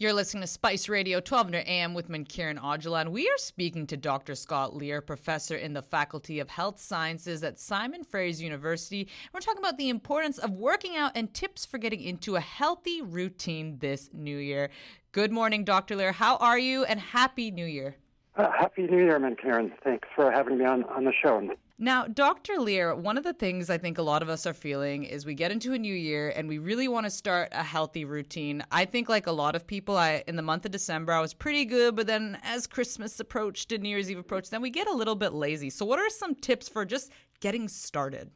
You're listening to Spice Radio 1200 AM with Mankiran Aujla, we are speaking to Dr. Scott Lear, professor in the Faculty of Health Sciences at Simon Fraser University. We're talking about the importance of working out and tips for getting into a healthy routine this new year. Good morning, Dr. Lear. How are you? And Happy New Year. Uh, happy New Year, Mankiran. Thanks for having me on, on the show. Now, Dr. Lear, one of the things I think a lot of us are feeling is we get into a new year and we really want to start a healthy routine. I think, like a lot of people, I in the month of December I was pretty good, but then as Christmas approached and New Year's Eve approached, then we get a little bit lazy. So, what are some tips for just getting started?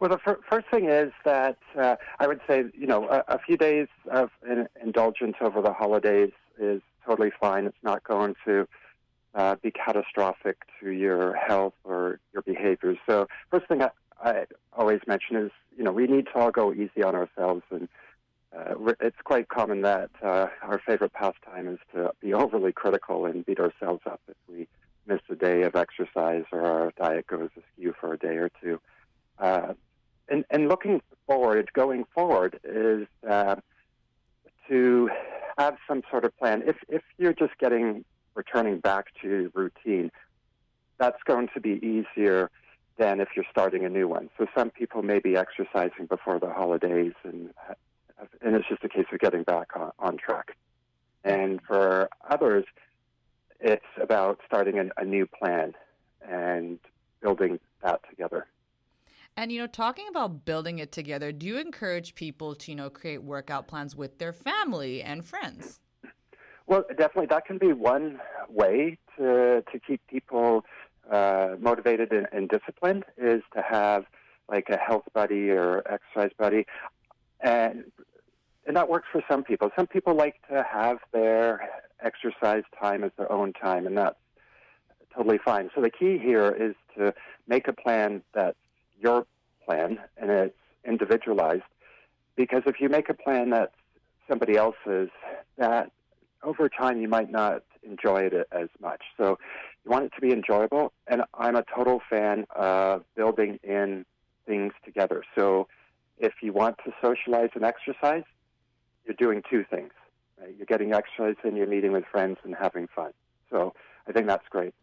Well, the fir- first thing is that uh, I would say, you know, a, a few days of in- indulgence over the holidays is totally fine. It's not going to uh, be catastrophic to your health or your behaviors. So, first thing I, I always mention is, you know, we need to all go easy on ourselves, and uh, it's quite common that uh, our favorite pastime is to be overly critical and beat ourselves up if we miss a day of exercise or our diet goes askew for a day or two. Uh, and, and looking forward, going forward, is uh, to have some sort of plan. If if you're just getting returning back to routine, that's going to be easier than if you're starting a new one. So some people may be exercising before the holidays, and and it's just a case of getting back on, on track. And for others, it's about starting a, a new plan and building that together. And you know, talking about building it together, do you encourage people to you know create workout plans with their family and friends? Well, definitely, that can be one way to to keep people uh, motivated and, and disciplined is to have like a health buddy or exercise buddy, and and that works for some people. Some people like to have their exercise time as their own time, and that's totally fine. So the key here is to make a plan that's your plan and it's individualized. Because if you make a plan that's somebody else's, that over time you might not enjoy it as much. So you want it to be enjoyable, and I'm a total fan of building in things together. So if you want to socialize and exercise, you're doing two things. Right? You're getting exercise and you're meeting with friends and having fun. So I think that's great.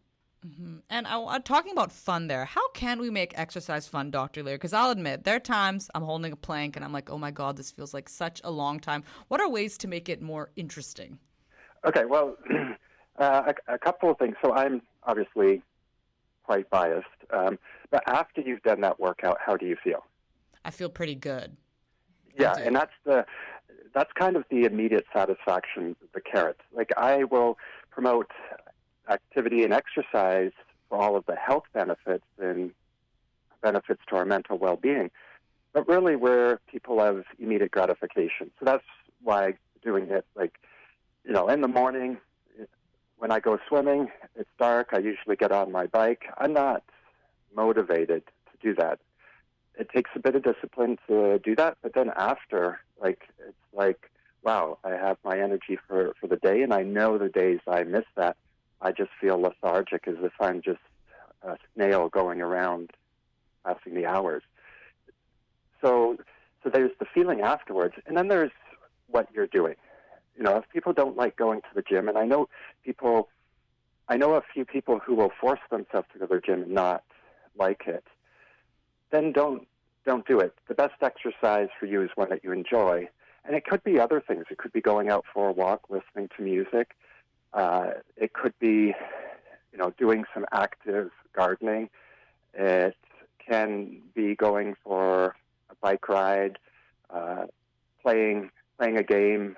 Mm-hmm. And I, talking about fun there. How can we make exercise fun, Dr. Lear? Because I'll admit, there are times I'm holding a plank and I'm like, oh my God, this feels like such a long time. What are ways to make it more interesting? Okay, well, uh, a, a, couple of things. So I'm obviously quite biased, um, but after you've done that workout, how do you feel? I feel pretty good. Yeah, and that's the that's kind of the immediate satisfaction, the carrot. Like I will promote activity and exercise for all of the health benefits and benefits to our mental well-being, but really where people have immediate gratification. So that's why doing it like you know, in the morning when I go swimming, it's dark. I usually get on my bike. I'm not motivated to do that. It takes a bit of discipline to do that, but then after, like, it's like, wow, I have my energy for, for the day, and I know the days I miss that, I just feel lethargic as if I'm just a snail going around passing the hours. So, so there's the feeling afterwards, and then there's what you're doing you know, if people don't like going to the gym, and I know people, I know a few people who will force themselves to go to the gym and not like it, then don't don't do it. The best exercise for you is one that you enjoy, and it could be other things. It could be going out for a walk, listening to music. Uh, it could be, you know, doing some active gardening. It can be going for a bike ride, uh, playing playing a game,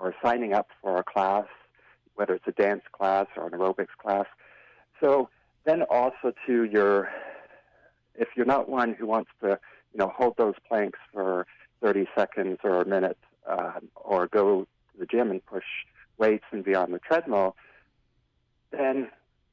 or signing up for a class, whether it's a dance class or an aerobics class. So then also to your, if you're not one who wants to, you know, hold those planks for 30 seconds or a minute, uh, or go to the gym and push weights and be on the treadmill, then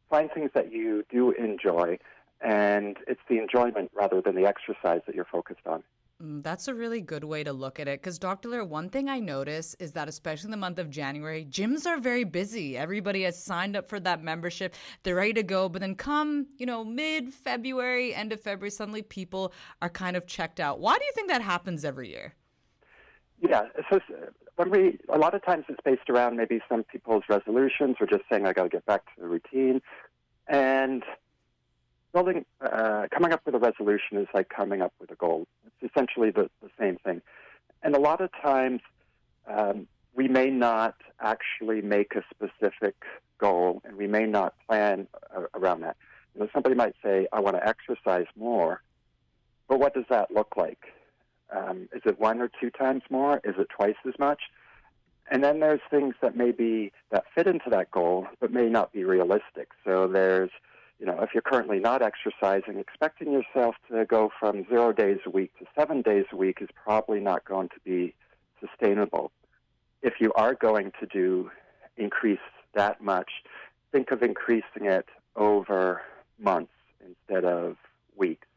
find things that you do enjoy, and it's the enjoyment rather than the exercise that you're focused on. Mm, that's a really good way to look at it. Because, Dr. Lear, one thing I notice is that, especially in the month of January, gyms are very busy. Everybody has signed up for that membership. They're ready to go. But then, come, you know, mid February, end of February, suddenly people are kind of checked out. Why do you think that happens every year? Yeah. So when we a lot of times it's based around maybe some people's resolutions or just saying I got to get back to the routine, and building uh, coming up with a resolution is like coming up with a goal. It's essentially the, the same thing, and a lot of times um, we may not actually make a specific goal, and we may not plan uh, around that. You know, somebody might say, "I want to exercise more," but what does that look like? Um, is it one or two times more? Is it twice as much? And then there's things that may be that fit into that goal, but may not be realistic. So there's, you know, if you're currently not exercising, expecting yourself to go from zero days a week to seven days a week is probably not going to be sustainable. If you are going to do increase that much, think of increasing it over months instead of weeks.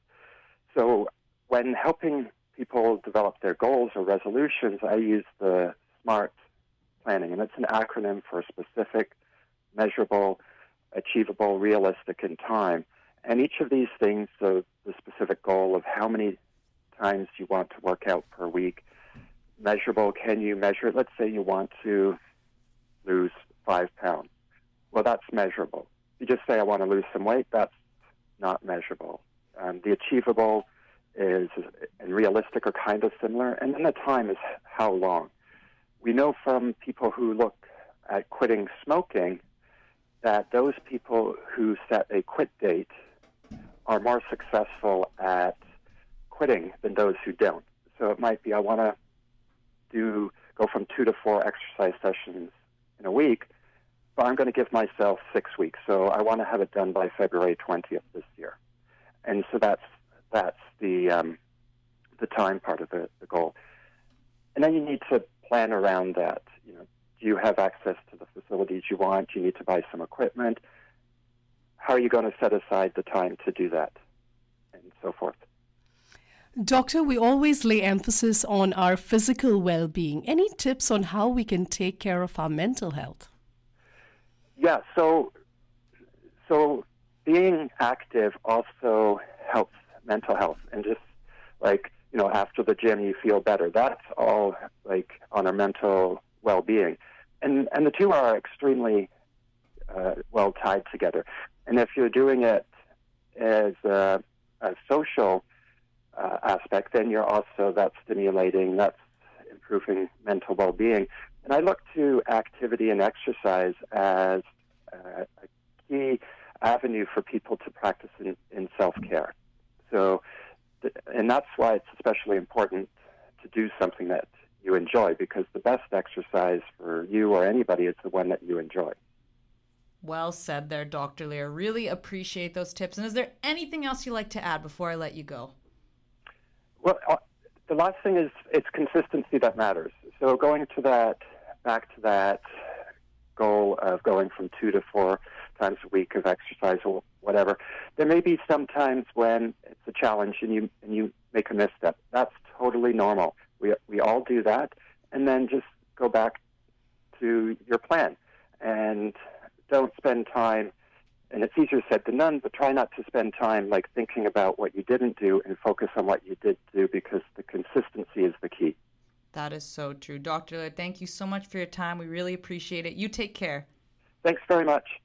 So when helping people develop their goals or resolutions, I use the SMART planning, and it's an acronym for specific, measurable, achievable, realistic, and time. And each of these things, the, the specific goal of how many times you want to work out per week, measurable, can you measure it? Let's say you want to lose five pounds. Well, that's measurable. You just say, I want to lose some weight, that's not measurable. Um, the achievable, is and realistic are kind of similar, and then the time is how long. We know from people who look at quitting smoking that those people who set a quit date are more successful at quitting than those who don't. So it might be I want to do go from two to four exercise sessions in a week, but I'm going to give myself six weeks. So I want to have it done by February 20th this year. And so that's that's the um, the time part of the, the goal. And then you need to plan around that. You know, you have access to the facilities you want? Do you need to buy some equipment? How are you going to set aside the time to do that? And so forth. Doctor, we always lay emphasis on our physical well being. Any tips on how we can take care of our mental health? Yeah, so so being active also helps mental health and just like you know after the gym you feel better that's all like on our mental well-being and and the two are extremely uh, well tied together. And if you're doing it as a, a social uh, aspect then you're also that's stimulating that's improving mental well-being. And i look to activity and exercise as uh, a key avenue for people to practice in, in self-care. So, and that's why it's especially important to do something that you enjoy because the best exercise for you or anybody is the one that you enjoy. Well said there, Dr. Lear. Really appreciate those tips. And is there anything else you'd like to add before I let you go? Well, uh, the last thing is it's consistency that matters. So going to that, back to that goal of going from two to four times a week of exercise or whatever. There may be some times when it's a challenge and you and you make a misstep. That's totally normal. We we all do that, and then just go back to your plan and don't spend time. And it's easier said than done, but try not to spend time like thinking about what you didn't do and focus on what you did do because the consistency is the key. That is so true. Dr. Thank you so much for your time. We really appreciate it. You take care. Thanks very much.